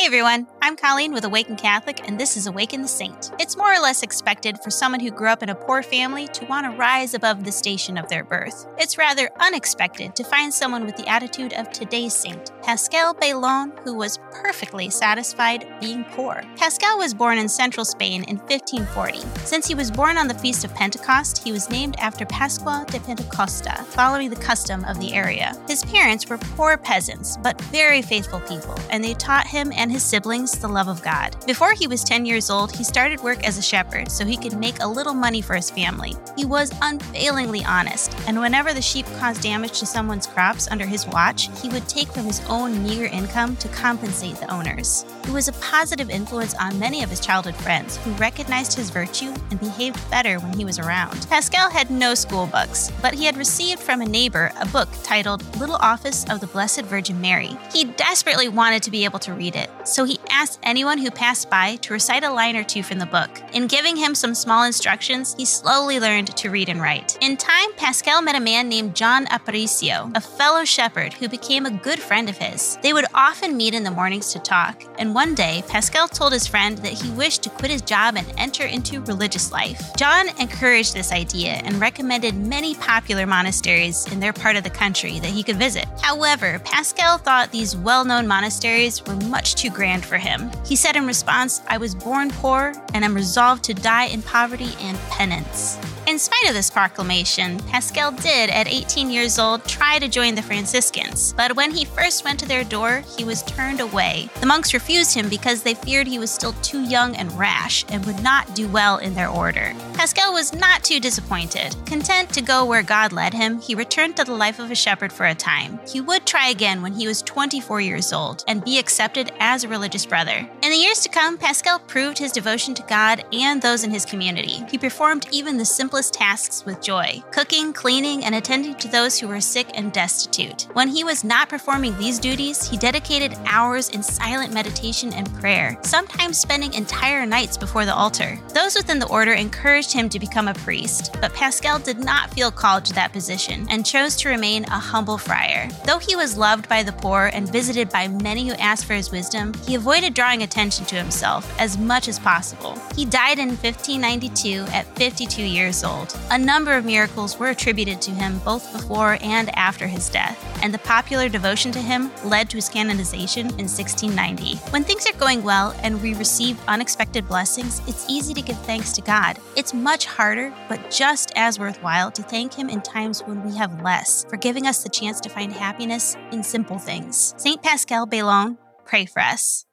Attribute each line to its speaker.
Speaker 1: Hey everyone, I'm Colleen with Awaken Catholic, and this is Awaken the Saint. It's more or less expected for someone who grew up in a poor family to want to rise above the station of their birth. It's rather unexpected to find someone with the attitude of today's saint, Paschal Baylon, who was perfectly satisfied being poor. Paschal was born in central Spain in 1540. Since he was born on the Feast of Pentecost, he was named after Pasqua de Pentecosta, following the custom of the area. His parents were poor peasants, but very faithful people, and they taught him and his siblings the love of God. Before he was 10 years old, he started work as a shepherd so he could make a little money for his family. He was unfailingly honest, and whenever the sheep caused damage to someone's crops under his watch, he would take from his own meager income to compensate the owners. He was a positive influence on many of his childhood friends who recognized his virtue and behaved better when he was around. Paschal had no school books, but he had received from a neighbor a book titled Little Office of the Blessed Virgin Mary. He desperately wanted to be able to read it, so he asked anyone who passed by to recite a line or two from the book. In giving him some small instructions, he slowly learned to read and write. In time, Paschal met a man named John Aparicio, a fellow shepherd who became a good friend of his. They would often meet in the mornings to talk, and one day, Paschal told his friend that he wished to quit his job and enter into religious life. John encouraged this idea and recommended many popular monasteries in their part of the country that he could visit. However, Paschal thought these well known monasteries were much too grand for him. He said in response, I was born poor and am resolved to die in poverty and penance. In spite of this proclamation, Paschal did, at 18 years old, try to join the Franciscans, but when he first went to their door, he was turned away. The monks refused him because they feared he was still too young and rash and would not do well in their order. Paschal was not too disappointed. Content to go where God led him, he returned to the life of a shepherd for a time. He would try again when he was 24 years old and be accepted as a religious brother. In the years to come, Paschal proved his devotion to God and those in his community. He performed even the simplest tasks with joy cooking, cleaning, and attending to those who were sick and destitute. When he was not performing these duties, he dedicated hours in silent meditation and prayer, sometimes spending entire nights before the altar. Those within the order encouraged him to become a priest, but Paschal did not feel called to that position and chose to remain a humble friar. Though he was loved by the poor and visited by many who asked for his wisdom, he avoided drawing attention to himself as much as possible. He died in 1592 at 52 years old. A number of miracles were attributed to him both before and after his death, and the popular devotion to him led to his canonization in 1690. When things are going well and we receive unexpected blessings, it's easy to give thanks to God. It's much harder, but just as worthwhile to thank Him in times when we have less, for giving us the chance to find happiness in simple things. St. Paschal Baylon, pray for us.